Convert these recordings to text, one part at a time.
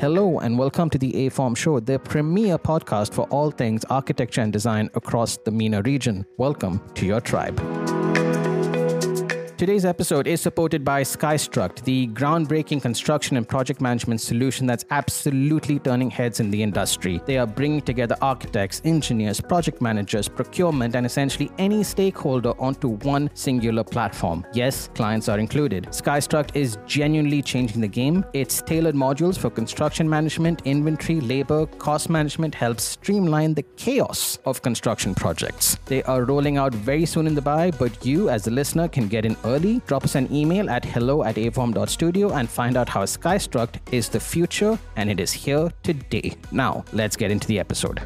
Hello and welcome to the aForm Show, the premier podcast for all things architecture and design across the MENA region. Welcome to your tribe. Today's episode is supported by Skystruct, the groundbreaking construction and project management solution that's absolutely turning heads in the industry. They are bringing together architects, engineers, project managers, procurement, and essentially any stakeholder onto one singular platform. Yes, clients are included. Skystruct is genuinely changing the game. Its tailored modules for construction management, inventory, labor, cost management helps streamline the chaos of construction projects. They are rolling out very soon in the Dubai, but you, as a listener, can get in early, drop us an email at hello at aform.studio and find out how Skystruct is the future and it is here today. Now, let's get into the episode.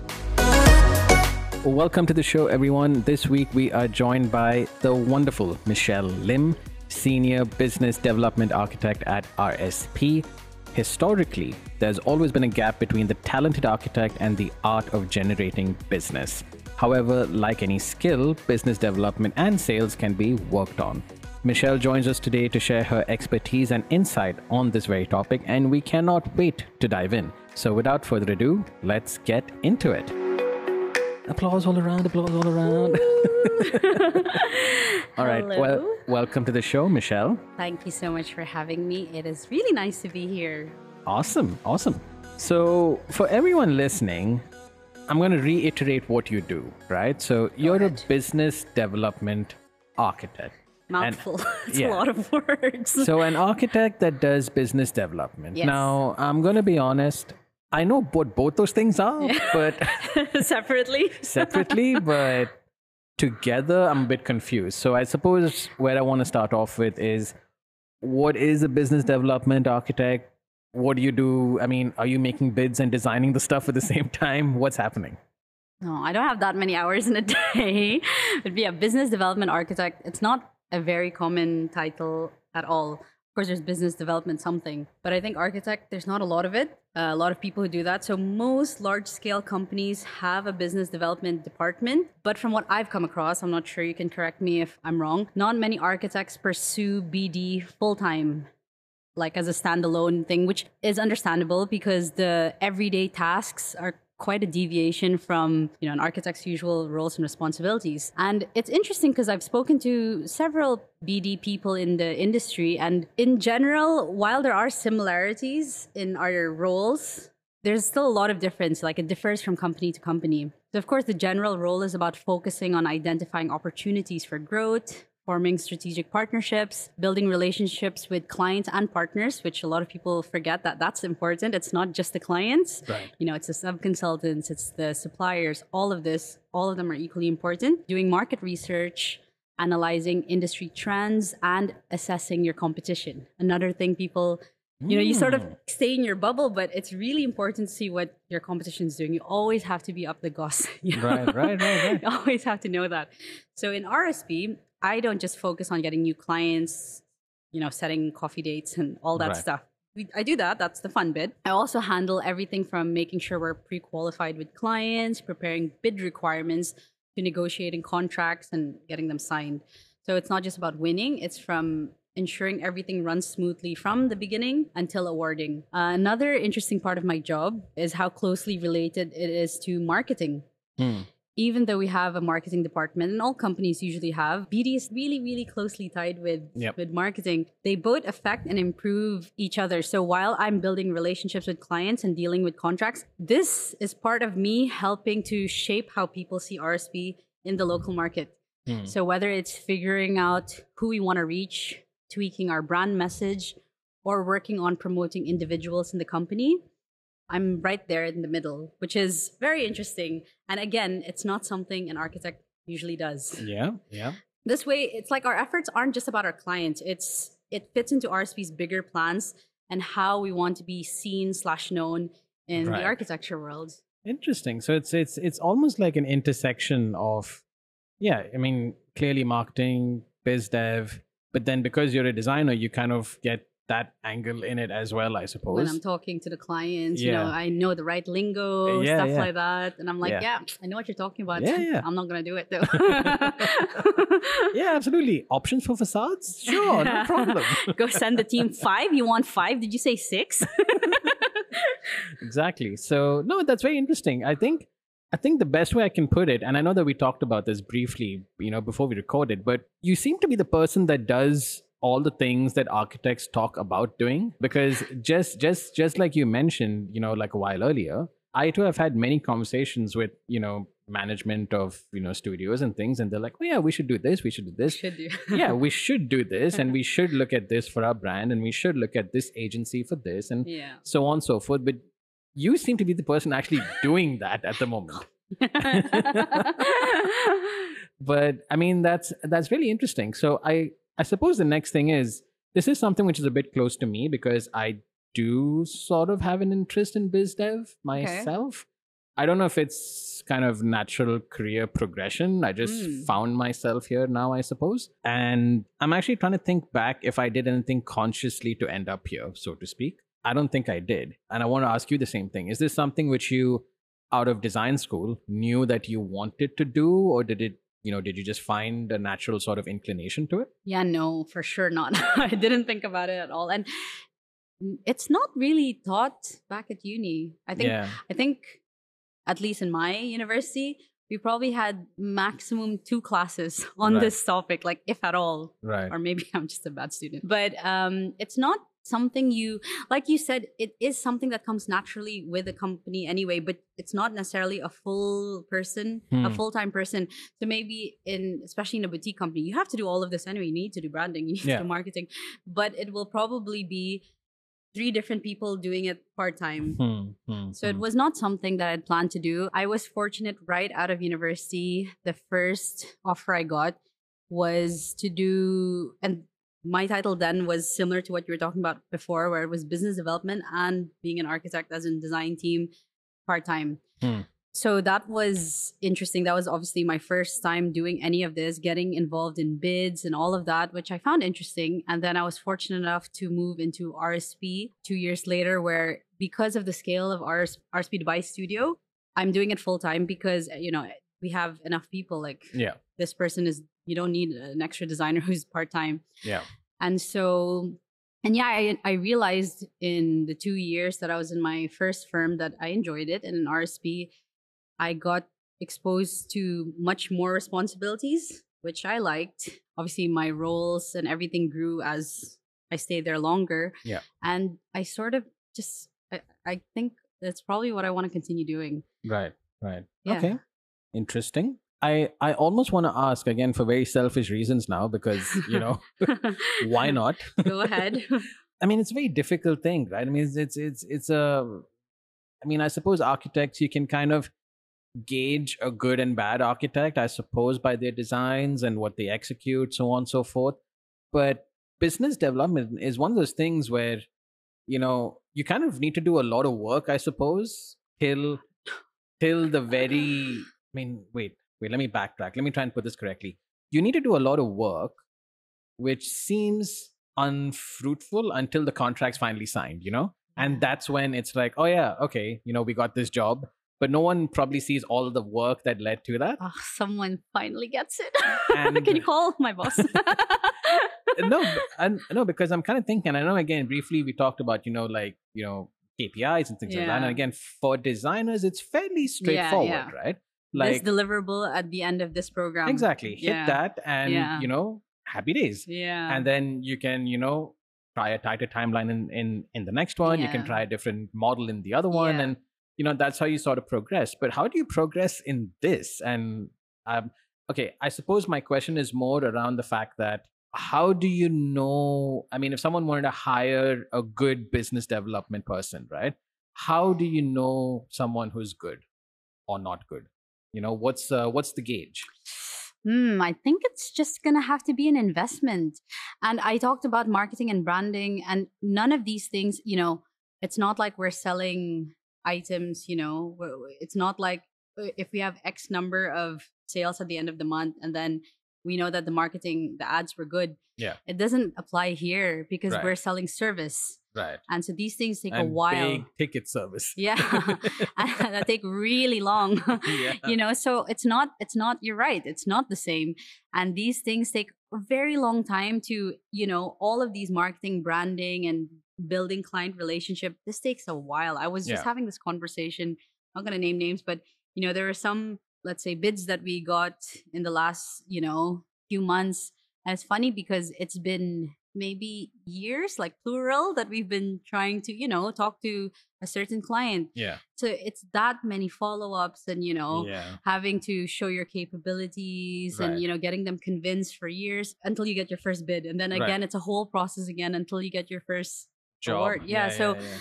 Welcome to the show, everyone. This week we are joined by the wonderful Michelle Lim, Senior Business Development Architect at RSP. Historically, there's always been a gap between the talented architect and the art of generating business. However, like any skill, business development and sales can be worked on. Michelle joins us today to share her expertise and insight on this very topic, and we cannot wait to dive in. So, without further ado, let's get into it. Applause all around, applause all around. all right, Hello. well, welcome to the show, Michelle. Thank you so much for having me. It is really nice to be here. Awesome, awesome. So, for everyone listening, I'm going to reiterate what you do, right? So, you're a business development architect. And- Mouthful. it's yeah. a lot of words. so an architect that does business development Yes. now i'm going to be honest i know what both those things are but Separately. separately but together i'm a bit confused so i suppose where i want to start off with is what is a business development architect what do you do i mean are you making bids and designing the stuff at the same time what's happening No, I don't have that many hours in a day. But be a business development architect. It's not a very common title at all. Of course, there's business development something, but I think architect, there's not a lot of it. Uh, a lot of people who do that. So most large scale companies have a business development department. But from what I've come across, I'm not sure you can correct me if I'm wrong. Not many architects pursue BD full time like as a standalone thing, which is understandable because the everyday tasks are quite a deviation from you know an architect's usual roles and responsibilities. And it's interesting because i've spoken to several bd people in the industry and in general while there are similarities in our roles there's still a lot of difference. Like it differs from company to company. So of course the general role is about focusing on identifying opportunities for growth forming strategic partnerships, building relationships with clients and partners, which a lot of people forget that that's important. It's not just the clients. Right. You know, it's the sub-consultants, it's the suppliers, all of this, all of them are equally important. Doing market research, analyzing industry trends and assessing your competition. Another thing people you know, you sort of hmm. stay in your bubble, but it's really important to see what your competition is doing. You always have to be up the goss. you know? Right, right, right, right. you always have to know that. So in RSP, I don't just focus on getting new clients, you know, setting coffee dates and all that Right. stuff. We, I do that. That's the fun bit. I also handle everything from making sure we're pre-qualified with clients, preparing bid requirements, to negotiating contracts and getting them signed. So it's not just about winning; it's from ensuring everything runs smoothly from the beginning until awarding. Uh, another interesting part of my job is how closely related it is to marketing Hmm. Even though we have a marketing department and all companies usually have bd is really really closely tied with Yep. with marketing they both affect and improve each other so while i'm building relationships with clients and dealing with contracts this is part of me helping to shape how people see rsp in the local market Hmm. so whether it's figuring out who we want to reach tweaking our brand message or working on promoting individuals in the company I'm right there in the middle, which is very interesting. And again, it's not something an architect usually does. yeah yeah This way, it's like our efforts aren't just about our clients. It's it fits into RSP's bigger plans and how we want to be seen slash known in Right. the architecture world. Interesting. So it's it's it's almost like an intersection of yeah, I mean, clearly marketing, biz dev, but then because you're a designer, you kind of get that angle in it as well, I suppose. When. I'm talking to the clients, you know, I know the right lingo, eh, Yeah, stuff yeah. like that. And I'm like, Yeah. yeah. I know what you're talking about. Yeah, yeah. I'm not going to do it though. yeah, absolutely. Options for facades? Sure, no problem. Go send the team five. You want five? Did you say six? exactly. So no, that's very interesting. I think I think the best way I can put it, and I know that we talked about this briefly, you know, before we recorded, but you seem to be the person that does all the things that architects talk about doing because just just just like you mentioned you know like a while earlier i too have had many conversations with you know management of you know studios and things and they're like oh yeah we should do this we should do this Should do. yeah we should do this and we should look at this for our brand and we should look at this agency for this and yeah. so on and so forth but you seem to be the person actually doing that at the moment but i mean that's that's really interesting so i i suppose the next thing is this is something which is a bit close to me because i do sort of have an interest in biz dev myself. I don't know if it's kind of natural career progression. I just Mm. found myself here now i suppose. And i'm actually trying to think back if i did anything consciously to end up here so to speak. I don't think i did. And i want to ask you the same thing. Is this something which you out of design school knew that you wanted to do or did it you know did you just find a natural sort of inclination to it Yeah, no, for sure not. I didn't think about it at all. And it's not really taught back at uni. I think yeah I think at least in my university, we probably had maximum two classes on Right. this topic, like if at all. right Or maybe I'm just a bad student. But um it's not something you like you said, it is something that comes naturally with a company anyway, but it's not necessarily a full person, a Hmm. full-time person. So maybe in especially in a boutique company, you have to do all of this anyway. You need to do branding, you need Yeah. to do marketing. But it will probably be three different people doing it part-time. Hmm, hmm, So it was not something that I'd planned to do. I was fortunate right out of university. The first offer I got was to do, and my title then was similar to what you were talking about before, where it was business development and being an architect as in design team part time. Hmm. So that was interesting. That was obviously my first time doing any of this, getting involved in bids and all of that, which I found interesting. And then I was fortunate enough to move into RSP two years later, where because of the scale of RS, RSP Dubai Studio, I'm doing it full time because, you know, we have enough people. Like yeah this person is, you don't need an extra designer who's part time. yeah And so, and yeah, I, I realized in the two years that I was in my first firm that I enjoyed it. And in RSP, I got exposed to much more responsibilities, which I liked. Obviously, my roles and everything grew as I stayed there longer. Yeah. And I sort of just, I, I think that's probably what I want to continue doing. Right, right. Yeah. Okay. Interesting. I I almost want to ask again for very selfish reasons now because, you know, why not? Go ahead. I mean, it's a very difficult thing, right? I mean, it's it's it's, it's a I mean, I suppose architects you can kind of gauge a good and bad architect, I suppose, by their designs and what they execute, so on and so forth. But business development is one of those things where, you know, you kind of need to do a lot of work, I suppose, till till the very I mean, wait, wait, let me backtrack. Let me try and put this correctly. You need to do a lot of work, which seems unfruitful until the contract's finally signed, you know? And that's when it's like, oh yeah, okay, you know, we got this job. But no one probably sees all the work that led to that. oh, someone finally gets it. And- Can you call my boss? no, and, no, because I'm kind of thinking. I know again briefly we talked about you know like you know KPIs and things like that. And again, for designers, it's fairly straightforward, yeah. right? This deliverable at the end of this program. exactly hit yeah. that, and Yeah. you know, happy days. Yeah. and then you can you know try a tighter timeline in in in the next one you can try a different model in the other one Yeah. and you know that's how you sort of progress but how do you progress in this and um okay i suppose my question is more around the fact that how do you know i mean if someone wanted to hire a good business development person right how do you know someone who's good or not good you know what's uh, what's the gauge Hmm, I think it's just going to have to be an investment. And I talked about marketing and branding, and none of these things, you know, it's not like we're selling items, you know, it's not like uh, if we have X number of sales at the end of the month and then we know that the marketing, the ads were good. Yeah. It doesn't apply here because Right. we're selling service. right And so these things take a while. big ticket service Yeah. and that take really long. yeah you know so it's not it's not you're right it's not the same and these things take a very long time to you know all of these marketing branding and building client relationship, this takes a while. I was just having this conversation. I'm not gonna name names, but you know, there are some, let's say, bids that we got in the last, you know, few months. And it's funny because it's been maybe years, like plural, that we've been trying to, you know, talk to a certain client. Yeah. So it's that many follow-ups and, you know, Yeah. having to show your capabilities Right. and you know getting them convinced for years until you get your first bid and then Right. again it's a whole process again until you get your first Job. award. Yeah, so yeah.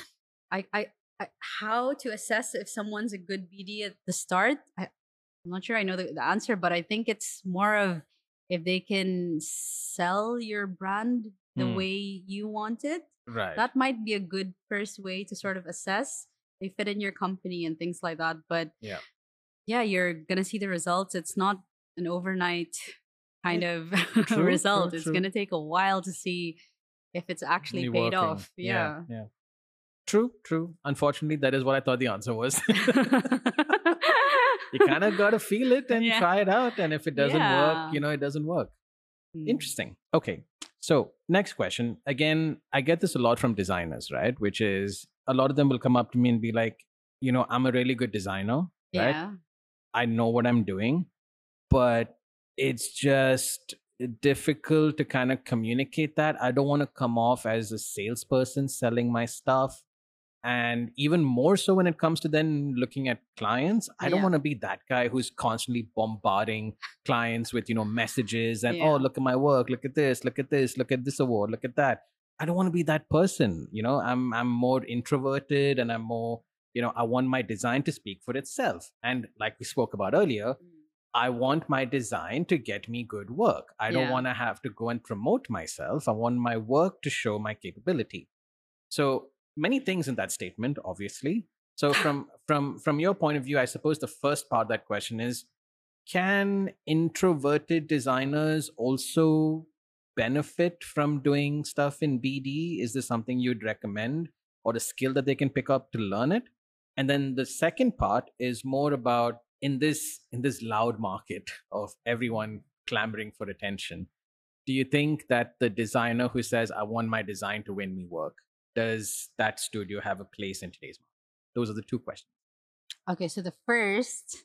I, I i how to assess if someone's a good bd at the start I, i'm not sure i know the, the answer but i think it's more of if they can sell your brand the Hmm. way you want it right. that might be a good first way to sort of assess they fit in your company and things like that but Yeah. yeah you're gonna see the results it's not an overnight kind of True, result true, it's true. gonna take a while to see if it's actually Really paid working. off yeah, Yeah. True, true. Unfortunately, that is what I thought the answer was. you kind of got to feel it and Yeah. try it out. And if it doesn't Yeah. work, you know, it doesn't work. Mm. Interesting. Okay. So, next question. Again, I get this a lot from designers, right? Which is a lot of them will come up to me and be like, you know, I'm a really good designer, right? yeah I know what I'm doing, but it's just difficult to kind of communicate that. I don't want to come off as a salesperson selling my stuff. And even more so when it comes to then looking at clients, I don't want to be that guy who's constantly bombarding clients with, you know, messages and, Yeah. oh, look at my work, look at this, look at this, look at this award, look at that. I don't want to be that person. You know, I'm I'm more introverted and I'm more you know i want my design to speak for itself and like we spoke about earlier Mm. i want my design to get me good work i don't want to have to go and promote myself i want my work to show my capability so many things in that statement obviously. So from from from your point of view i suppose the first part of that question is can introverted designers also benefit from doing stuff in bd is this something you'd recommend or a skill that they can pick up to learn it? And then the second part is more about in this in this loud market of everyone clamoring for attention do you think that the designer who says i want my design to win me work does that studio have a place in today's market those are the two questions Okay, so the first,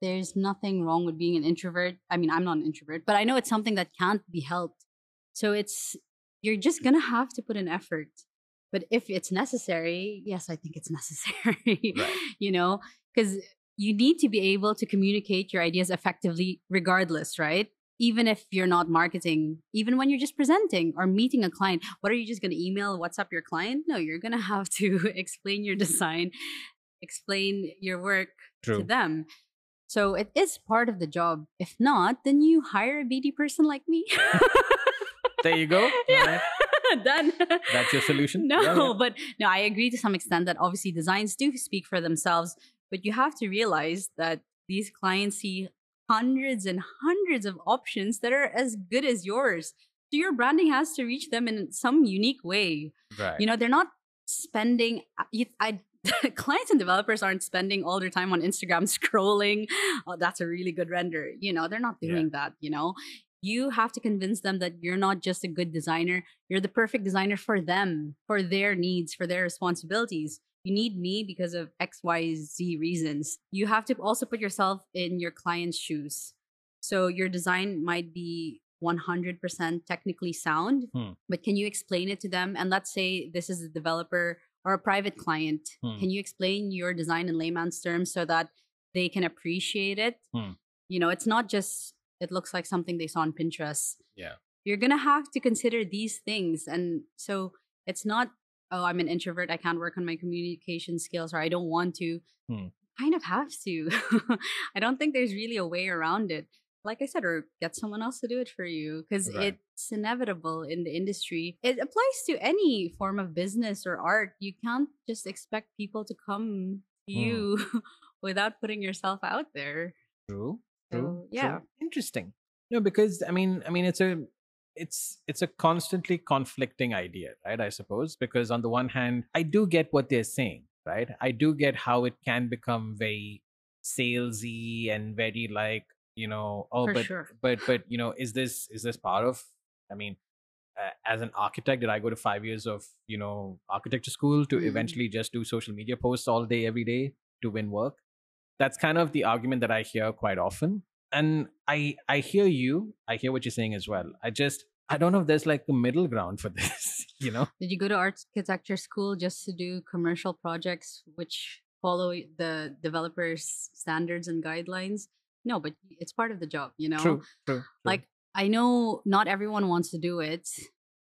there's nothing wrong with being an introvert. I mean, I'm not an introvert, but I know it's something that can't be helped. So it's, you're just gonna have to put an effort. But if it's necessary, yes, I think it's necessary, Right. you know, because you need to be able to communicate your ideas effectively, regardless, right? Even if you're not marketing, even when you're just presenting or meeting a client, what are you just going to email, WhatsApp your client? No, you're going to have to explain your mm-hmm. design, explain your work to them. So it is part of the job. If not, then you hire a BD person like me. there you go Yeah. Done. that's your solution No, yeah. but no, I agree to some extent that obviously designs do speak for themselves, but you have to realize that these clients see hundreds and hundreds of options that are as good as yours. So your branding has to reach them in some unique way. right You know, they're not spending uh, you, I clients and developers aren't spending all their time on Instagram scrolling. Oh, that's a really good render. You know, they're not Yeah. doing that, you know. You have to convince them that you're not just a good designer, you're the perfect designer for them, for their needs, for their responsibilities. You need me because of XYZ reasons. You have to also put yourself in your client's shoes. So your design might be 100% technically sound, Hmm. but can you explain it to them? And let's say this is a developer or a private client. Hmm. Can you explain your design in layman's terms so that they can appreciate it? Hmm. You know, it's not just it looks like something they saw on Pinterest. yeah You're gonna have to consider these things. And so it's not, oh, I'm an introvert, I can't work on my communication skills, or I don't want to. Hmm. Kind of have to. I don't think there's really a way around it. Like I said, or get someone else to do it for you because Right. it's inevitable in the industry. It applies to any form of business or art. You can't just expect people to come to Hmm. you without putting yourself out there. True. So, True. yeah. True. Interesting. No, because I mean, I mean, it's a, it's it's a constantly conflicting idea, right? I suppose because on the one hand, I do get what they're saying, right? I do get how it can become very salesy and very like, you know, oh, For but sure. but but you know, is this is this part of? I mean, uh, as an architect, did I go to five years of you know architecture school to Mm. eventually just do social media posts all day, every day to win work? That's kind of the argument that I hear quite often, and I I hear you. I hear what you're saying as well. I just I don't know if there's like a middle ground for this. You know? Did you go to architecture school just to do commercial projects which follow the developers' standards and guidelines? No, but it's part of the job, you know? True. True. true. Like, I know not everyone wants to do it,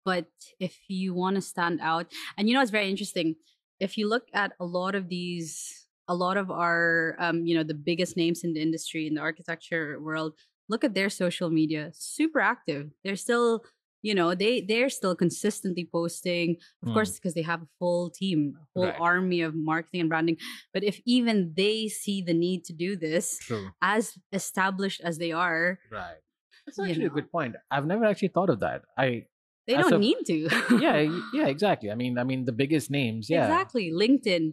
but if you want to stand out, and you know, it's very interesting. If you look at a lot of these, a lot of our, um, you know, the biggest names in the industry, in the architecture world, look at their social media, super active. They're still, you know, they they're still consistently posting, of Mm. course, because they have a full team, a whole Right. army of marketing and branding. But if even they see the need to do this, True. as established as they are, Right. That's actually a good point. I've never actually thought of that. I they don't a- need to. yeah yeah exactly. I mean I mean the biggest names. Yeah. Exactly. LinkedIn,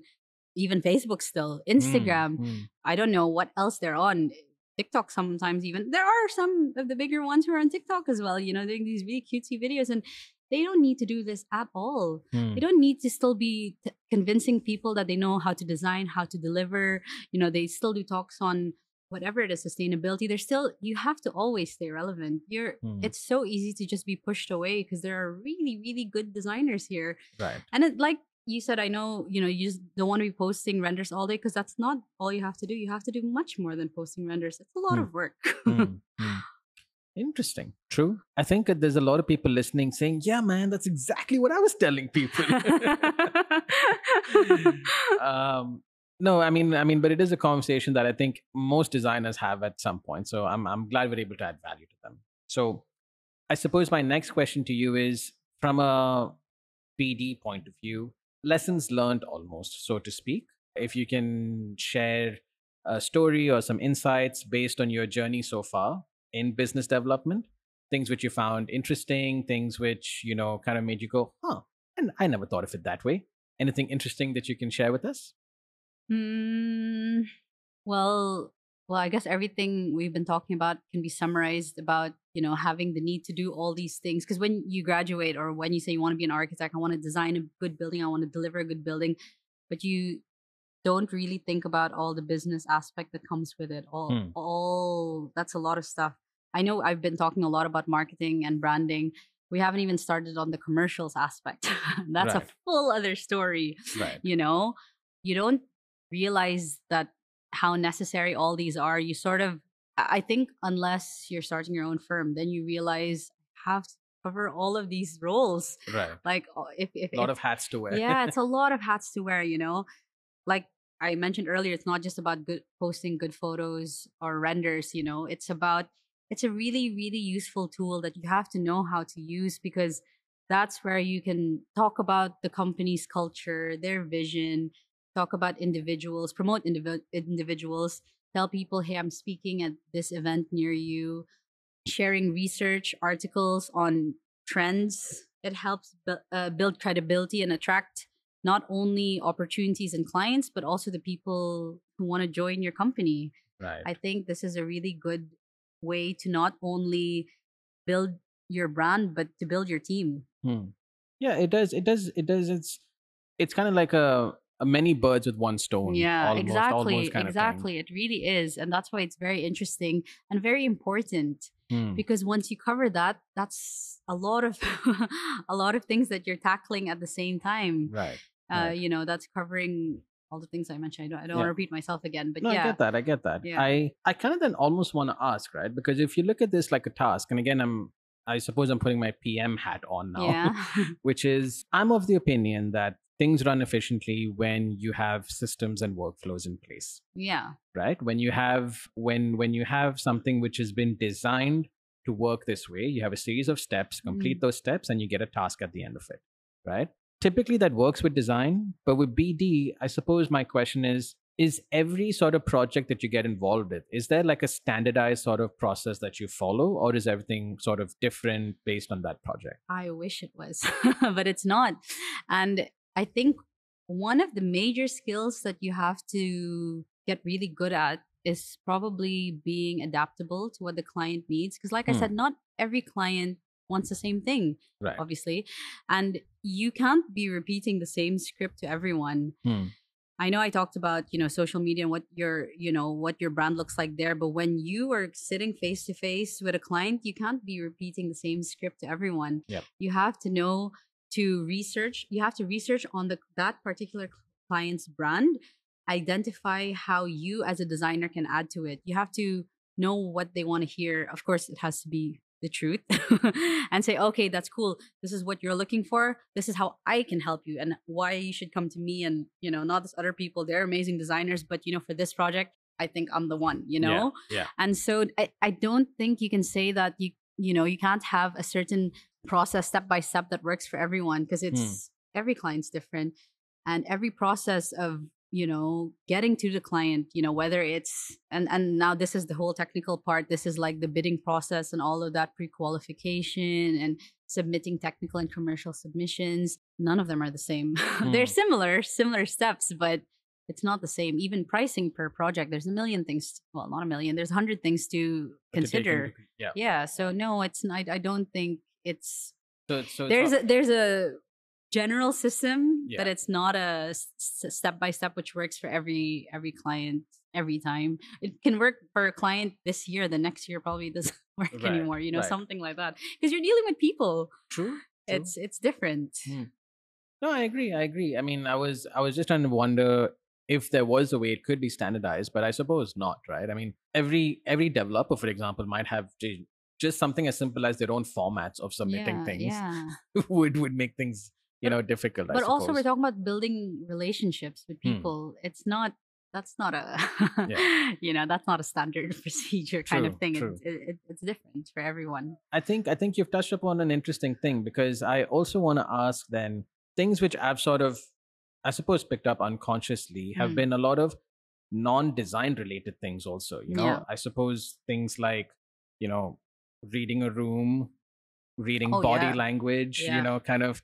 even Facebook still, Mm, Instagram. mm. I don't know what else they're on. TikTok sometimes even. There are some of the bigger ones who are on TikTok as well, you know, doing these really cutesy videos and they don't need to do this at all. Mm. They don't need to still be t- convincing people that they know how to design, how to deliver. You know, they still do talks on whatever it is, sustainability. They're still, you have to always stay relevant. You're, Mm. it's so easy to just be pushed away because there are really, really good designers here. Right. And it, like you said, I know, you know, you just don't want to be posting renders all day because that's not all you have to do. You have to do much more than posting renders. It's a lot Hmm. of work. Mm, mm. Interesting. True. I think that there's a lot of people listening saying, "Yeah, man, that's exactly what I was telling people." um, no, I mean, I mean, but it is a conversation that I think most designers have at some point. So I'm I'm glad we're able to add value to them. So I suppose my next question to you is from a BD point of view, lessons learned almost, so to speak. If you can share a story or some insights based on your journey so far in business development, things which you found interesting, things which, you know, kind of made you go, huh, and I never thought of it that way. Anything interesting that you can share with us? Hmm. well, well, I guess everything we've been talking about can be summarized about, you know, having the need to do all these things. Because when you graduate or when you say you want to be an architect, I want to design a good building, I want to deliver a good building, but you don't really think about all the business aspect that comes with it. All, Hmm. all that's a lot of stuff. I know I've been talking a lot about marketing and branding. We haven't even started on the commercials aspect. that's Right. a full other story Right. you know you don't realize that how necessary all these are you sort of i think unless you're starting your own firm then you realize I have to cover all of these roles Right. like if if, A lot if- of hats to wear. yeah it's a lot of hats to wear you know like i mentioned earlier it's not just about good posting good photos or renders you know it's about it's a really really useful tool that you have to know how to use because that's where you can talk about the company's culture their vision talk about individuals promote indivi- individuals tell people hey i'm speaking at this event near you sharing research articles on trends it helps bu- uh, build credibility and attract not only opportunities and clients but also the people who want to join your company right. i think this is a really good way to not only build your brand but to build your team Hmm. Yeah, it does. It does. It does. It's it's kind of like a many birds with one stone. yeah almost, exactly almost kind exactly it really is and that's why it's very interesting and very important. Hmm. because once you cover that that's a lot of a lot of things that you're tackling at the same time Right. uh right. you know that's covering all the things i mentioned i don't, I don't want to repeat myself again but no, yeah I get that. I get that. Yeah. I I kind of then almost want to ask, right? Because if you look at this like a task, and again, I'm I suppose I'm putting my PM hat on now, yeah which is I'm of the opinion that things run efficiently when you have systems and workflows in place. yeah right when you have when when you have something which has been designed to work this way you have a series of steps complete Mm. those steps and you get a task at the end of it right typically that works with design but with bd i suppose my question is is every sort of project that you get involved with is there like a standardized sort of process that you follow or is everything sort of different based on that project I wish it was, but it's not. And I think one of the major skills that you have to get really good at is probably being adaptable to what the client needs. Because, like I Hmm. said, not every client wants the same thing, Right. obviously. And you can't be repeating the same script to everyone. Hmm. I know I talked about, you know, social media and what your, you know, what your brand looks like there, but when you are sitting face to face with a client, you can't be repeating the same script to everyone. Yep. You have to know to research, you have to research on the that particular client's brand, identify how you as a designer can add to it. You have to know what they want to hear. Of course, it has to be the truth and say, okay, that's cool. This is what you're looking for. This is how I can help you and why you should come to me and, you know, not this other people. They're amazing designers, but, you know, for this project, I think I'm the one, you know? Yeah. And so I, I don't think you can say that you, you know, you can't have a certain process step by step that works for everyone because it's every client's different and every process of you know getting to the client you know whether it's and and now this is the whole technical part this is like the bidding process and all of that pre-qualification and submitting technical and commercial submissions none of them are the same they're Hmm. similar similar steps but it's not the same even pricing per project there's a million things well not a million there's a hundred things to But to consider into- Yeah. yeah so no it's not i don't think it's So, so there's a there's a general system Yeah. but it's not a step by step which works for every every client every time it can work for a client this year the next year probably doesn't work Right, anymore you know right. something like that because you're dealing with people true. true. it's it's different Hmm. No, I agree. I agree. I mean, I was I was just trying to wonder if there was a way it could be standardized, but I suppose not, right? I mean, every every developer, for example, might have ju- just something as simple as their own formats of submitting yeah, things yeah would would make things you But- know difficult. But also we're talking about building relationships with Hmm. people it's not that's not a Yeah. you know that's not a standard procedure kind True, of thing true. It's, it, it- it's different for everyone I think I think you've touched upon an interesting thing because I also want to ask then things which I've sort of I suppose picked up unconsciously have Hmm. been a lot of non-design related things also you know Yeah. I suppose things like you know reading a room reading Oh, body yeah. language Yeah. you know kind of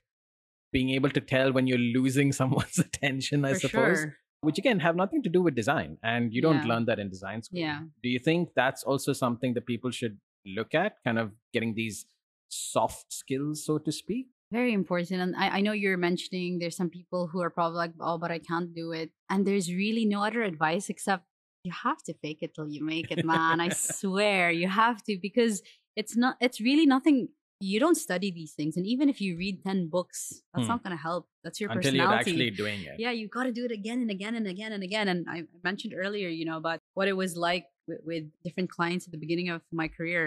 being able to tell when you're losing someone's attention I for suppose sure which again have nothing to do with design and you don't learn that in design school Yeah. do you think that's also something that people should look at kind of getting these soft skills so to speak very important and I, I know you're mentioning there's some people who are probably like oh but i can't do it and there's really no other advice except you have to fake it till you make it man i swear you have to because it's not it's really nothing you don't study these things and even if you read 10 books that's Hmm. not going to help that's your until you're personality actually doing it yeah you got to do it again and again and again and again and i I mentioned earlier you know about what it was like with, with different clients at the beginning of my career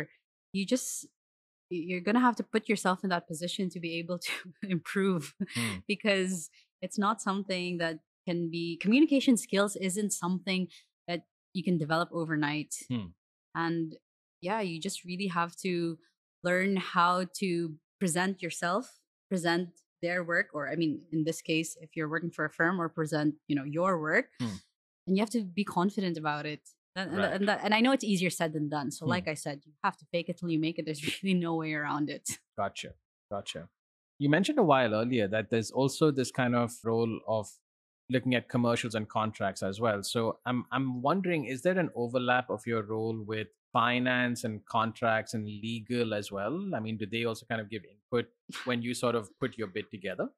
you just you're gonna have to put yourself in that position to be able to improve Hmm. because it's not something that can be communication skills isn't something that you can develop overnight Hmm. and yeah you just really have to learn how to present yourself present their work or i mean in this case if you're working for a firm or present you know your work Hmm. and you have to be confident about it and, Right. and, that, and i know it's easier said than done. So Hmm. like i said you have to fake it till you make it. There's really no way around it. Gotcha. Gotcha. You mentioned a while earlier that there's also this kind of role of looking at commercials and contracts as well. So i'm i'm wondering is there an overlap of your role with finance and contracts and legal as well? I mean do they also kind of give input when you sort of put your bid together?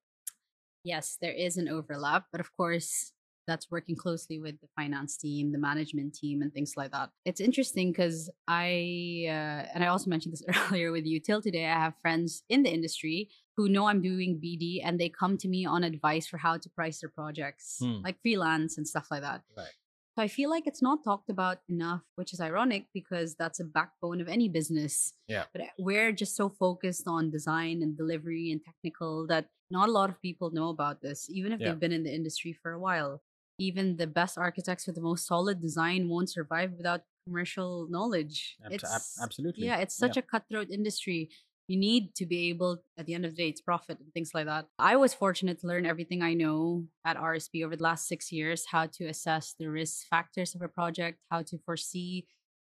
Yes, there is an overlap, but of course, that's working closely with the finance team, the management team, and things like that. It's interesting because I, uh, and I also mentioned this earlier with you, till today, I have friends in the industry who know I'm doing BD and they come to me on advice for how to price their projects, Hmm. like freelance and stuff like that. Right. So I feel like it's not talked about enough, which is ironic because that's a backbone of any business. Yeah. But we're just so focused on design and delivery and technical that not a lot of people know about this, even if Yeah. they've been in the industry for a while. Even the best architects with the most solid design won't survive without commercial knowledge. Ab- It's absolutely yeah, it's such a cutthroat industry. You need to be able, at the end of the day, it's profit and things like that. I was fortunate to learn everything I know at RSP over the last six years how to assess the risk factors of a project, how to foresee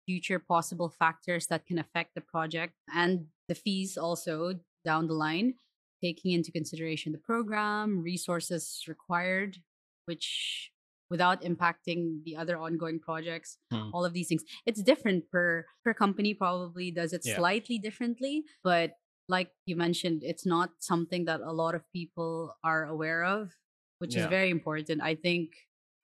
future possible factors that can affect the project, and the fees also down the line, taking into consideration the program, resources required, which without impacting the other ongoing projects Hmm. all of these things it's different per per company probably does it Yeah. slightly differently but like you mentioned, it's not something that a lot of people are aware of, which is very important. I think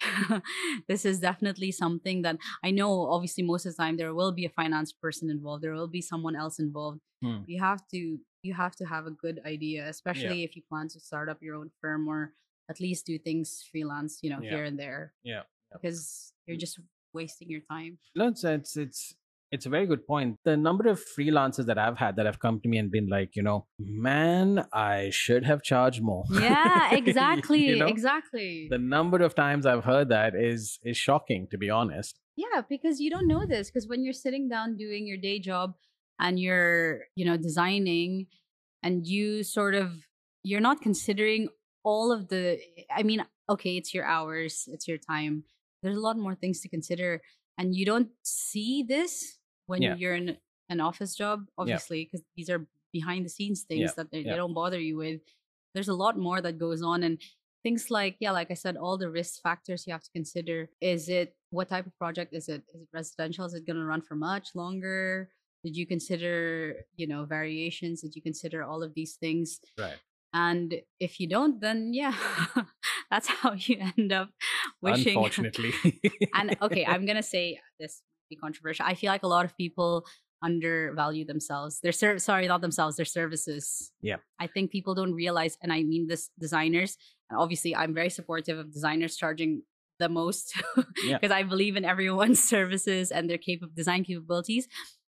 this is definitely something that I know obviously most of the time there will be a finance person involved, there will be someone else involved. Hmm. You have to you have to have a good idea, especially if you plan to start up your own firm or at least do things freelance, you know, Yeah. here and there. Yeah. Because you're mm. just wasting your time. No, it's, it's it's it's a very good point. The number of freelancers that I've had that have come to me and been like, you know, man, I should have charged more. Yeah, exactly. You know? Exactly. The number of times I've heard that is is shocking, to be honest. Yeah, because you don't know this. Because when you're sitting down doing your day job and you're, you know, designing and you sort of, you're not considering all of the, I mean, okay, it's your hours, it's your time. There's a lot more things to consider. And you don't see this when Yeah. you're in an office job, obviously, because these are behind the scenes things Yeah, that they, yeah. they don't bother you with. There's a lot more that goes on. And things like yeah like i said all the risk factors you have to consider is it what type of project is it is it residential is it going to run for much longer did you consider you know variations did you consider all of these things Right. And if you don't then yeah that's how you end up wishing Unfortunately. and okay i'm gonna say this be controversial i feel like a lot of people undervalue themselves their ser- sorry not themselves their services Yeah. i think people don't realize and i mean this designers and obviously i'm very supportive of designers charging the most Yeah. because i believe in everyone's services and their cap- design capabilities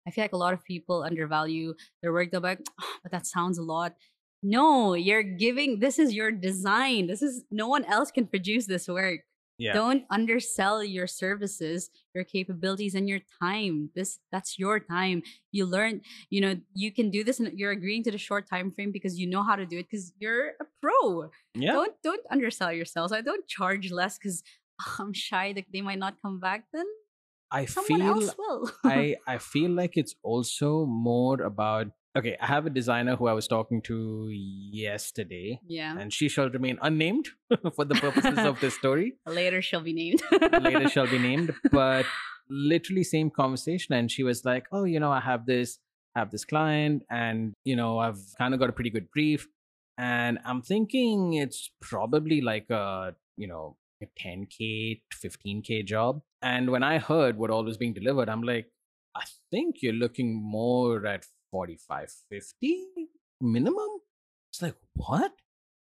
i feel like a lot of people undervalue their work they're like "Oh, but that sounds a lot no you're giving this is your design. This is no one else can produce this work. Yeah. don't undersell your services your capabilities and your time. This that's your time. You learn you know you can do this and you're agreeing to the short time frame because you know how to do it because you're a pro. Yeah. don't don't undersell yourselves. I don't charge less because i'm shy that they might not come back then. I someone feel I I feel like it's also more about okay, I have a designer who I was talking to yesterday yeah and she shall remain unnamed for the purposes of this story. later she'll be named Later shall be named, but literally same conversation and she was like, "Oh, you know, I have this have this client and you know, I've kind of got a pretty good brief and I'm thinking it's probably like a, you know, a 10k, 15k job." And when I heard what all was being delivered, I'm like, I think you're looking more at 45, 50 minimum. It's like, what?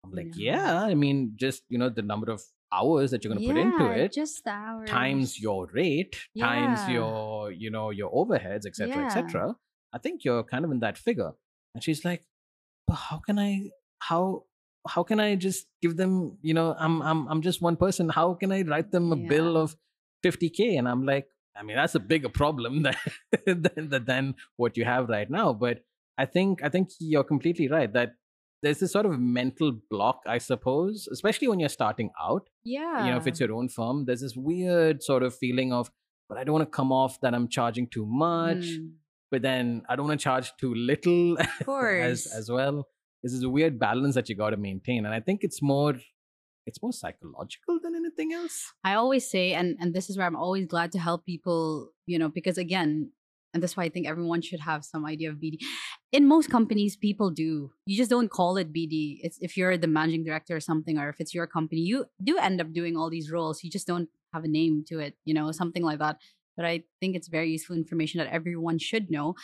I'm like, No. yeah, I mean, just, you know, the number of hours that you're going to put into it just the hours times your rate times your you know your overheads etc Yeah. etc i think you're kind of in that figure and she's like but how can i how how can i just give them you know i'm i'm i'm just one person how can i write them a bill of 50k and i'm like i mean that's a bigger problem than than, than- what you have right now but i think i think you're completely right that there's this sort of mental block i suppose especially when you're starting out. Yeah you know if it's your own firm there's this weird sort of feeling of but i don't want to come off that i'm charging too much Mm, but then i don't want to charge too little of course. as as well. This is a weird balance that you got to maintain and i think it's more it's more psychological than anything else I always say, and and this is where I'm always glad to help people, you know, because again, and that's why I think everyone should have some idea of BD. In most companies, people do. You just don't call it BD. It's if you're the managing director or something, or if it's your company, you do end up doing all these roles. You just don't have a name to it, you know, something like that. But I think it's very useful information that everyone should know.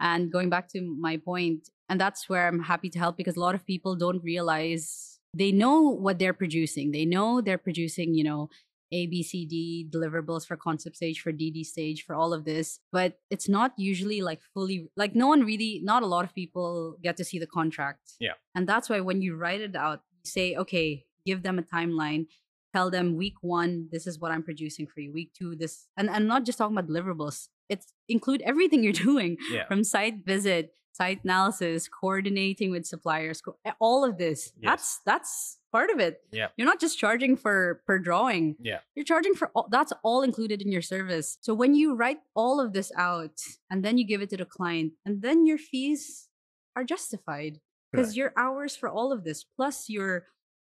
And going back to my point, and that's where I'm happy to help because a lot of people don't realize they know what they're producing. They know they're producing, you know, A, B, C, D deliverables for concept stage, for DD stage, for all of this. But it's not usually like fully, like no one really, not a lot of people get to see the contract. Yeah. And that's why when you write it out, you say, okay, give them a timeline. Tell them week one, this is what I'm producing for you. Week two, this, and I'm not just talking about deliverables. It's include everything you're doing yeah from site visit, site analysis, coordinating with suppliers, co- all of this. Yes. That's that's part of it. Yeah. You're not just charging for per drawing. Yeah. You're charging for all, that's all included in your service. So when you write all of this out and then you give it to the client and then your fees are justified because Correct. your hours for all of this plus your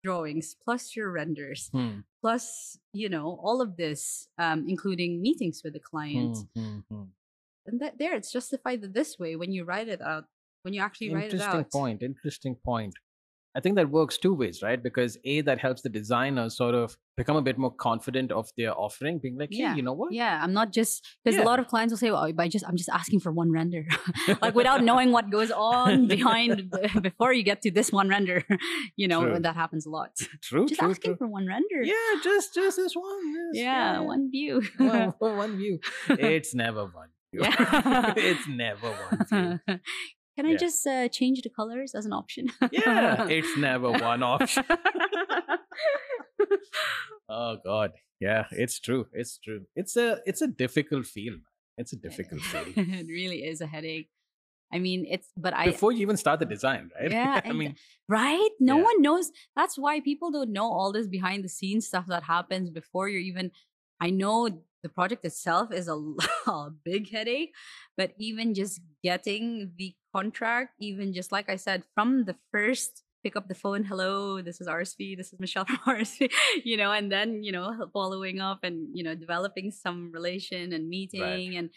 drawings plus your renders Hmm, plus you know all of this um, including meetings with the client hmm, hmm, hmm. And that there it's justified this way when you write it out when you actually write it out. interesting point. Interesting point. I think that works two ways, right? Because a that helps the designer sort of become a bit more confident of their offering, being like, hey, Yeah. you know what? Yeah, I'm not just because Yeah. a lot of clients will say, "Oh, but I just I'm just asking for one render," like without knowing what goes on behind before you get to this one render. You know, True. that happens a lot. True, just true, asking true. for one render. Yeah, just just this one. yes, yeah, one view. one, one view. It's never one. Yeah. it's never one. Can I Yeah. just uh, change the colors as an option? Yeah, it's never one option. Oh God, yeah, it's true. It's true. It's a it's a difficult field. It's a difficult field. it really is a headache. I mean, it's but I Before you even start the design, right? Yeah, I mean, right. No Yeah. one knows. That's why people don't know all this behind the scenes stuff that happens before you're even. I know the project itself is a, a big headache, but even just getting the contract, even just like I said, from the first pick up the phone, hello, this is RSP, this is Michelle from RSP, you know, and then you know following up and you know developing some relation and meeting and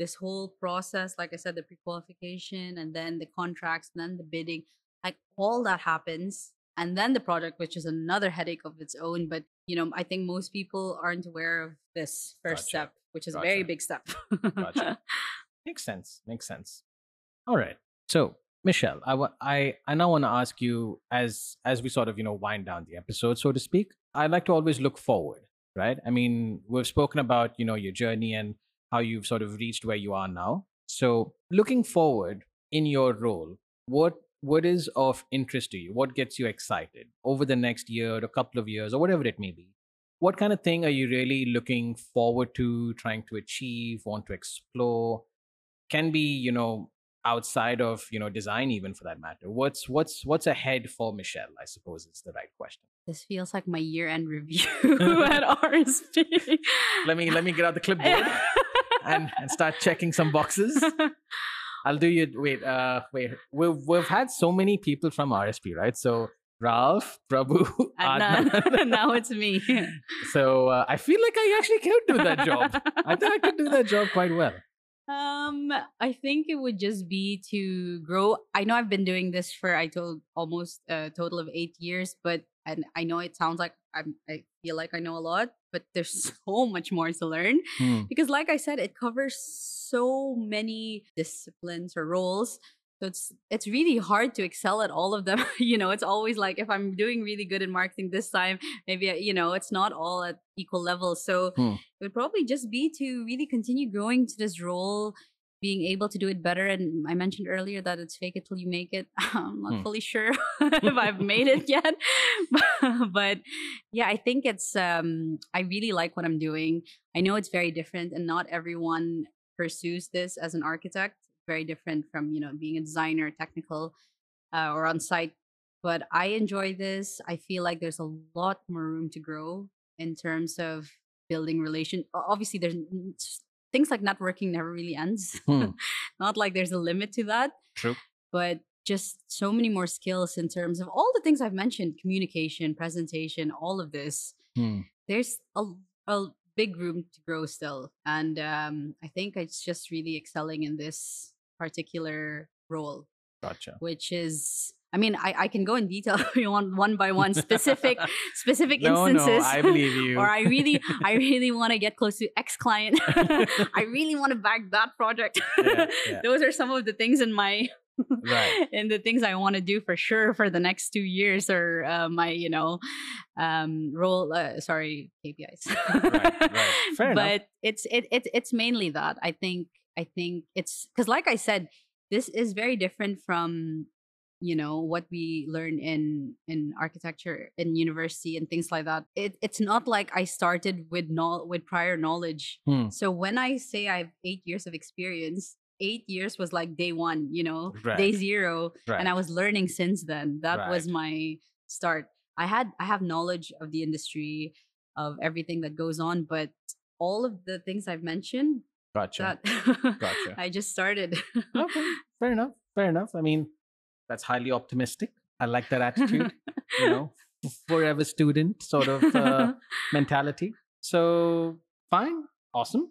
this whole process, like I said, the pre-qualification and then the contracts and then the bidding, like all that happens. And then the project, which is another headache of its own. But you know, I think most people aren't aware of this first Gotcha. step, which is a very big step. Gotcha. makes sense. Makes sense. All right. So, Michelle, I wa- I I now want to ask you as as we sort of you know wind down the episode, so to speak. I like to always look forward, right? I mean, we've spoken about you know your journey and how you've sort of reached where you are now. So, looking forward in your role, what what is of interest to you? What gets you excited over the next year, or a couple of years, or whatever it may be? What kind of thing are you really looking forward to, trying to achieve, want to explore? Can be, you know, outside of you know design, even for that matter. What's what's what's ahead for Michelle? I suppose is the right question. this feels like my year-end review at RSP. Let me let me get out the clipboard and and start checking some boxes. I'll do you wait, uh wait. We've we've had so many people from RSP, right? So Ralph, Prabhu, and Adnan. now, now it's me. so uh, I feel like I actually could do that job. I think I could do that job quite well. Um, I think it would just be to grow. I know I've been doing this for I told almost a total of eight years, but and I know it sounds like I'm. I feel like I know a lot, but there's so much more to learn Hmm. because, like I said, it covers so many disciplines or roles. So it's it's really hard to excel at all of them. you know, it's always like if I'm doing really good in marketing this time, maybe you know it's not all at equal levels. So Hmm. it would probably just be to really continue growing to this role being able to do it better and i mentioned earlier that it's fake it till you make it. I'm not Hmm. fully sure if i've made it yet but yeah i think it's um i really like what i'm doing. I know it's very different and not everyone pursues this as an architect. Very different from you know being a designer technical uh, or on site but i enjoy this. I feel like there's a lot more room to grow in terms of building relation obviously there's things like networking never really ends Hmm. not like there's a limit to that True. but just so many more skills in terms of all the things i've mentioned communication presentation all of this Hmm. there's a, a big room to grow still and um, i think it's just really excelling in this particular role Gotcha. which is I mean, I, I can go in detail if you want one by one specific specific No, instances. no, I believe you. or I really I really want to get close to X client. I really want to back that project. Yeah, yeah. Those are some of the things in my Right. and the things I want to do for sure for the next two years or uh, my you know um role uh, sorry KPIs. Right, right. Fair enough. but it's it, it it's mainly that I think I think it's because like I said this is very different from you know what we learn in in architecture in university and things like that it, it's not like i started with no, with prior knowledge Hmm. so when i say i have eight years of experience eight years was like day one you know Right. day zero Right. and i was learning since then that was my start i had i have knowledge of the industry of everything that goes on but all of the things i've mentioned Gotcha. that Gotcha. i just started okay. Fair enough. Fair enough. I mean, that's highly optimistic. I like that attitude. you know, forever student sort of uh, mentality. So fine, awesome.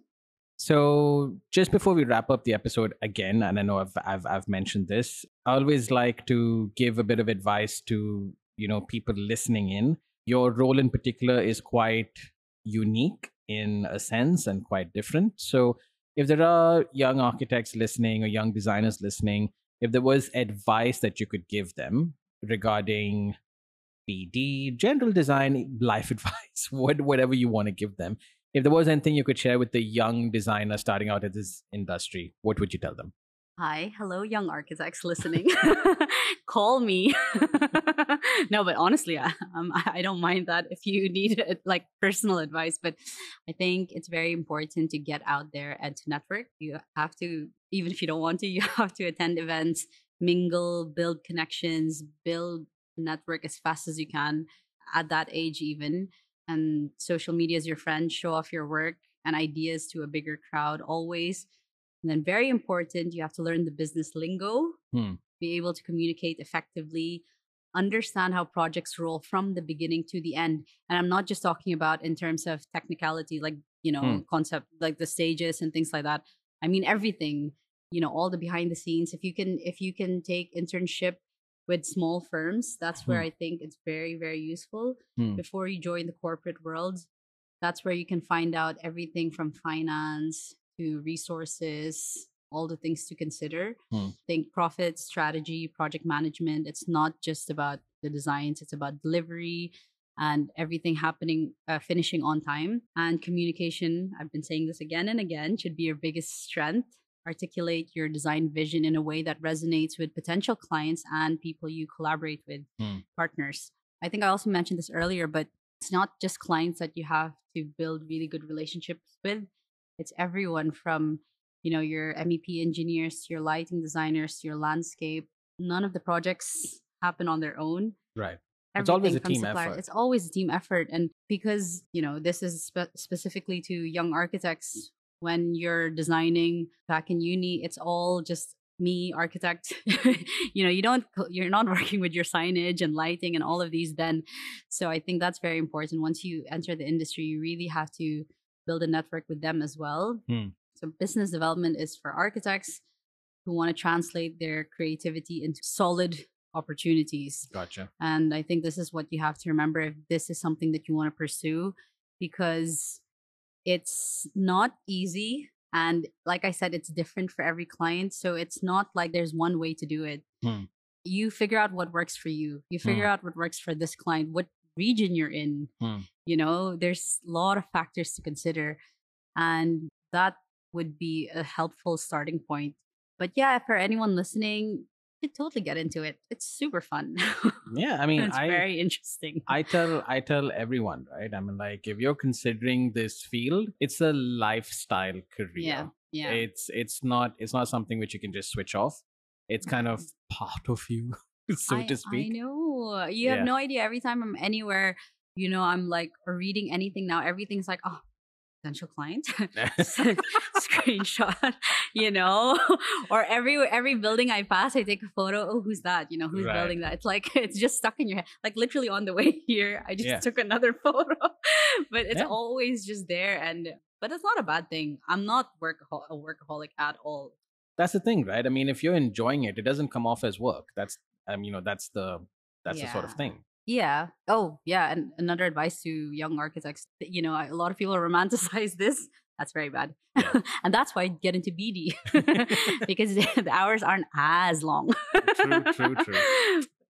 So just before we wrap up the episode again, and I know I've I've, I've mentioned this, I always like to give a bit of advice to you know people listening in. Your role in particular is quite unique in a sense and quite different. So if there are young architects listening or young designers listening, if there was advice that you could give them regarding BD, general design, life advice, what, whatever you want to give them, if there was anything you could share with the young designer starting out in this industry, what would you tell them? Hi, hello, young architects listening. Call me. no, but honestly, I, um, I don't mind that if you need uh, like personal advice. But I think it's very important to get out there and to network. You have to, even if you don't want to, you have to attend events, mingle, build connections, build network as fast as you can at that age, even. And social media is your friend. Show off your work and ideas to a bigger crowd always and then, very important, you have to learn the business lingo, hmm. be able to communicate effectively, understand how projects roll from the beginning to the end. And I'm not just talking about in terms of technicality, like, you know, hmm. concept, like the stages and things like that. I mean, everything, you know, all the behind the scenes. If you can, if you can take internship with small firms, that's where hmm. I think it's very, very useful hmm. before you join the corporate world. That's where you can find out everything from finance to resources, all the things to consider. Hmm. Think profit, strategy, project management. It's not just about the designs, it's about delivery and everything happening, uh, finishing on time. And communication, I've been saying this again and again, should be your biggest strength. Articulate your design vision in a way that resonates with potential clients and people you collaborate with, hmm. partners. I think I also mentioned this earlier, but it's not just clients that you have to build really good relationships with it's everyone from you know your mep engineers to your lighting designers to your landscape. None of the projects happen on their own. Right. Everything it's always a team effort. It's always a team effort and because you know this is spe- specifically to young mm. architects when you're designing back in uni it's all just me architect. You know you don't you're not working with your signage and lighting and all of these then. So i think that's very important. Once you enter the industry you really have to build a network with them as well. Hmm. So, business development is for architects who want to translate their creativity into solid opportunities. Gotcha. And I think this is what you have to remember if this is something that you want to pursue because it's not easy. And like I said, it's different for every client. So it's not like there's one way to do it. Hmm. You figure out what works for you. You figure hmm. out what works for this client. What region you're in. Hmm. You know, there's a lot of factors to consider. And that would be a helpful starting point. But yeah, for anyone listening, you totally get into it. It's super fun. Yeah, I mean, it's I, very interesting. I tell I tell everyone, right? I mean, like if you're considering this field, it's a lifestyle career. Yeah, yeah. It's it's not it's not something which you can just switch off. It's kind of mm-hmm. part of you. so I, to speak. I know. You have yeah. no idea. Every time I'm anywhere, you know, I'm like reading anything now, everything's like, oh, potential client screenshot you know or every every building i pass i take a photo oh who's that you know who's right. building that it's like it's just stuck in your head like literally on the way here i just yeah. took another photo but it's yeah. always just there and but it's not a bad thing i'm not workahol- a workaholic at all that's the thing right i mean if you're enjoying it it doesn't come off as work that's um, you know, that's the that's yeah. the sort of thing. Yeah. Oh, yeah. And another advice to young architects, you know, a lot of people romanticize this. That's very bad. Yeah. and that's why I get into BD because the hours aren't as long. true, true, true.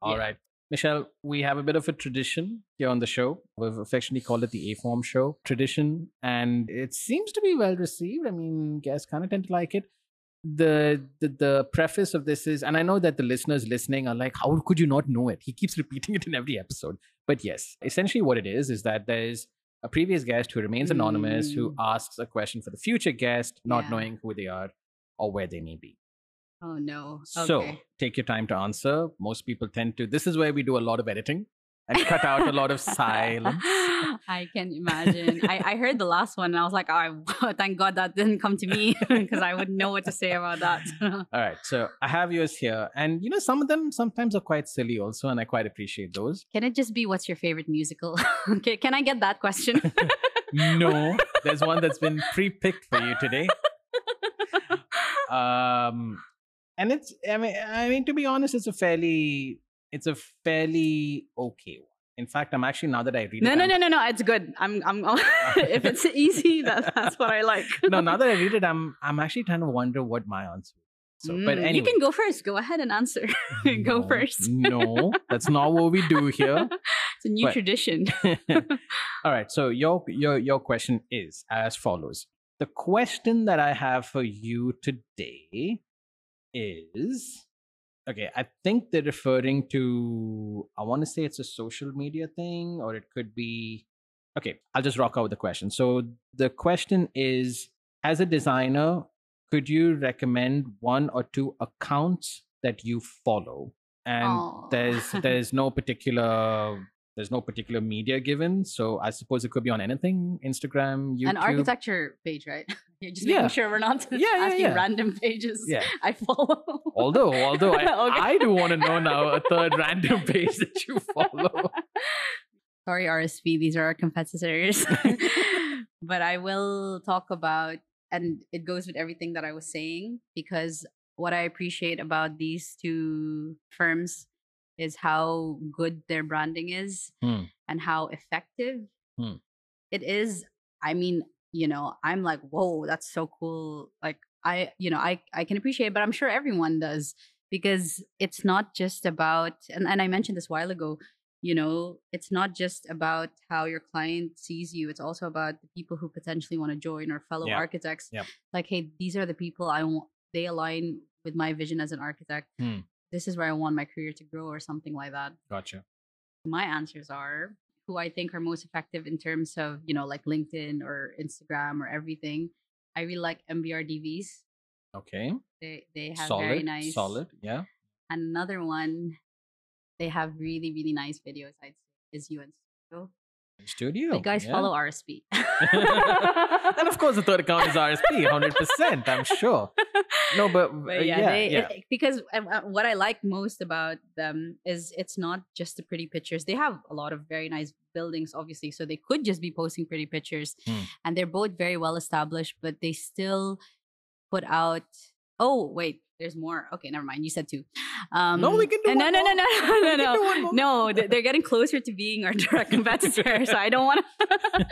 All yeah. right, Michelle, we have a bit of a tradition here on the show. We've affectionately called it the aForm Show tradition, and it seems to be well received. I mean, guests kind of tend to like it the, the the preface of this is and i know that the listeners listening are like how could you not know it he keeps repeating it in every episode but yes essentially what it is is that there's a previous guest who remains anonymous mm. who asks a question for the future guest not yeah. knowing who they are or where they may be oh no okay. so take your time to answer most people tend to this is where we do a lot of editing and cut out a lot of silence. I can imagine. I, I heard the last one and I was like, oh, thank God that didn't come to me because I wouldn't know what to say about that. All right. So I have yours here. And, you know, some of them sometimes are quite silly also, and I quite appreciate those. Can it just be what's your favorite musical? okay. Can I get that question? no. there's one that's been pre-picked for you today. Um, and it's I mean I mean to be honest, it's a fairly it's a fairly okay one. In fact, I'm actually now that I read No, it, no, I'm- no, no, no. It's good. I'm, I'm. if it's easy, that, that's what I like. no, now that I read it, I'm I'm actually trying to wonder what my answer is. So, but Mm, anyway, you can go first. Go ahead and answer. go first. no, that's not what we do here. It's a new But- tradition. All right. So your your your question is as follows. The question that I have for you today is okay, I think they're referring to I want to say it's a social media thing or it could be okay, I'll just rock out with the question. So the question is as a designer, could you recommend one or two accounts that you follow? And Aw. there's there's no particular there's no particular media given. So I suppose it could be on anything, Instagram, YouTube. An architecture page, right? You're just Yeah. making sure we're not Yeah, yeah, asking yeah. random pages. Yeah. I follow. Although, although I, Okay. I do want to know now a third random page that you follow. Sorry, RSP. These are our competitors. but I will talk about, and it goes with everything that I was saying, because what I appreciate about these two firms is how good their branding is Hmm. and how effective Hmm. it is. I mean, you know, I'm like, whoa, that's so cool. Like, I, you know, I, I can appreciate, it, but I'm sure everyone does because it's not just about, and, and I mentioned this a while ago, you know, it's not just about how your client sees you. It's also about the people who potentially want to join or fellow Yeah. architects. Yeah. Like, hey, these are the people I want, they align with my vision as an architect. Hmm. This is where I want my career to grow or something like that Gotcha. my answers are who I think are most effective in terms of, you know, like LinkedIn or Instagram or everything. I really like MVRDVs. Okay. They they have solid. very nice Solid. Yeah. And another one, they have really, really nice videos. I'd say is UN Studio. Studio. The guys yeah. follow RSP. and of course, the third account is RSP, 100%, I'm sure. No, but, uh, But yeah, yeah, they, yeah. it- because uh, uh, what I like most about them is it's not just the pretty pictures. They have a lot of very nice buildings, obviously, so they could just be posting pretty pictures, Hmm. and they're both very well established. But they still put out. Oh wait, there's more. Okay, never mind. You said two. Um, No, we can do no, one no, no, more. no, no, can no, no. they- They're getting closer to being our direct competitor, so I don't want to.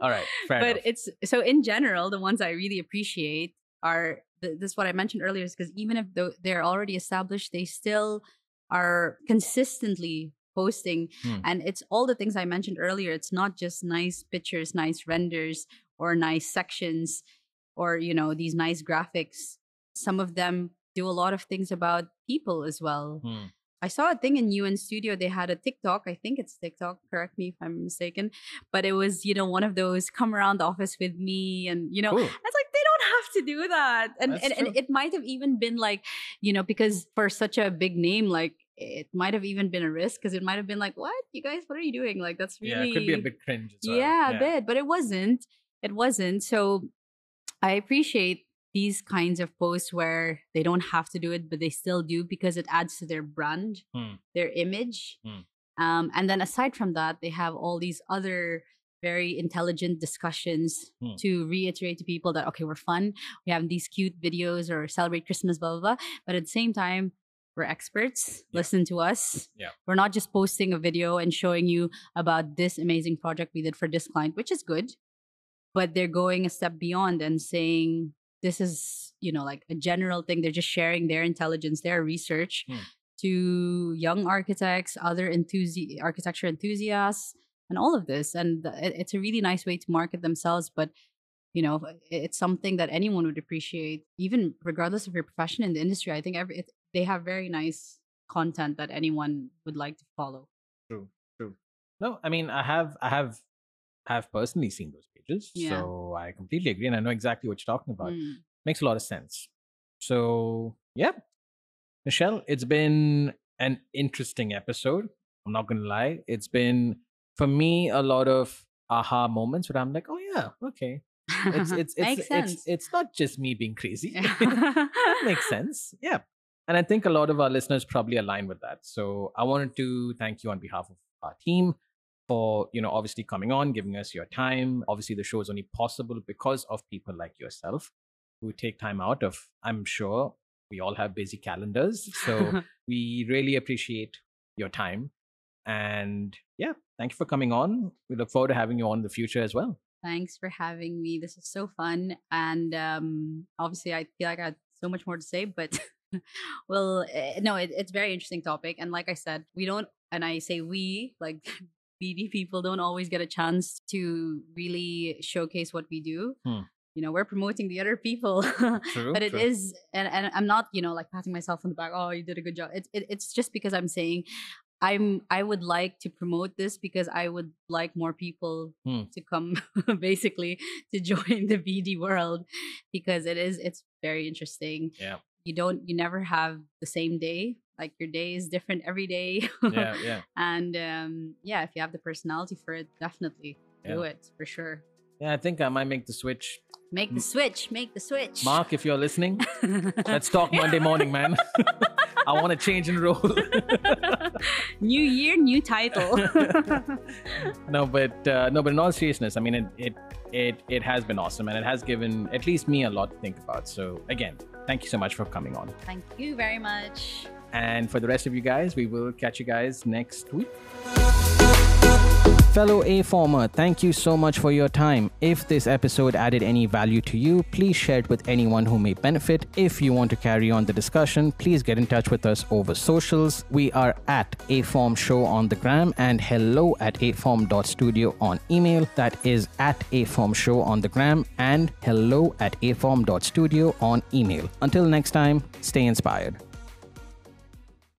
All right. Fair but enough. it's so in general the ones i really appreciate are th- this is what i mentioned earlier is because even if they're already established they still are consistently posting Hmm. and it's all the things i mentioned earlier it's not just nice pictures nice renders or nice sections or you know these nice graphics some of them do a lot of things about people as well Hmm. I saw a thing in UNStudio. They had a TikTok. I think it's TikTok. Correct me if I'm mistaken. But it was, you know, one of those come around the office with me, and you know, Cool. I was like, they don't have to do that. And That's and, and it might have even been like, you know, because for such a big name, like it might have even been a risk because it might have been like, what you guys, what are you doing? Like that's really Yeah, it could be a bit cringe as well. yeah, a bit, but it wasn't. It wasn't. So I appreciate these kinds of posts where they don't have to do it, but they still do because it adds to their brand, Hmm. their image. Hmm. Um, and then aside from that, they have all these other very intelligent discussions Hmm. to reiterate to people that okay, we're fun. We have these cute videos or celebrate Christmas, blah blah blah. But at the same time, we're experts. Yeah. Listen to us. Yeah. We're not just posting a video and showing you about this amazing project we did for this client, which is good. But they're going a step beyond and saying this is, you know, like a general thing. They're just sharing their intelligence, their research Hmm. to young architects, other enthusi- architecture enthusiasts, and all of this. And it- it's a really nice way to market themselves. But you know, it's something that anyone would appreciate, even regardless of your profession in the industry. I think every it, they have very nice content that anyone would like to follow. True. True. No, I mean, I have, I have, have personally seen those pages, Yeah. so I completely agree, and I know exactly what you're talking about. Mm. Makes a lot of sense. So, yeah, Michelle, it's been an interesting episode. I'm not gonna lie. It's been for me a lot of aha moments where I'm like, oh yeah, okay. It's it's it's it's, sense. it's not just me being crazy. That makes sense. Yeah. And I think a lot of our listeners probably align with that. So I wanted to thank you on behalf of our team for you know obviously coming on, giving us your time. Obviously, the show is only possible because of people like yourself who take time out of. I'm sure we all have busy calendars, so we really appreciate your time. And yeah, thank you for coming on. We look forward to having you on in the future as well. Thanks for having me. This is so fun. And um, obviously, I feel like I had so much more to say, but well, eh, no, it, it's very interesting topic. And like I said, we don't, and I say we, like BD people don't always get a chance to really showcase what we do. Hmm. You know, we're promoting the other people, True, but it true. is, and, and I'm not, you know, like patting myself on the back. Oh, you did a good job. It's it, it's just because I'm saying I'm I would like to promote this because I would like more people Hmm. to come basically to join the BD world because it is it's very interesting. Yeah. You don't you never have the same day. Like your day is different every day. Yeah, yeah. and um yeah, if you have the personality for it, definitely do it for sure. Yeah, I think I might make the switch. Make the switch, make the switch. Mark, if you're listening, let's talk Monday morning, man. I want to change and roll. new year, new title. no, but uh, no, but in all seriousness, I mean, it, it it it has been awesome, and it has given at least me a lot to think about. So again, thank you so much for coming on. Thank you very much. And for the rest of you guys, we will catch you guys next week. Fellow A former, thank you so much for your time. If this episode added any value to you, please share it with anyone who may benefit. If you want to carry on the discussion, please get in touch with us over socials. We are at aForm Show on the gram and hello at aform.studio on email. That is at aForm Show on the gram and hello at aform.studio on email. Until next time, stay inspired.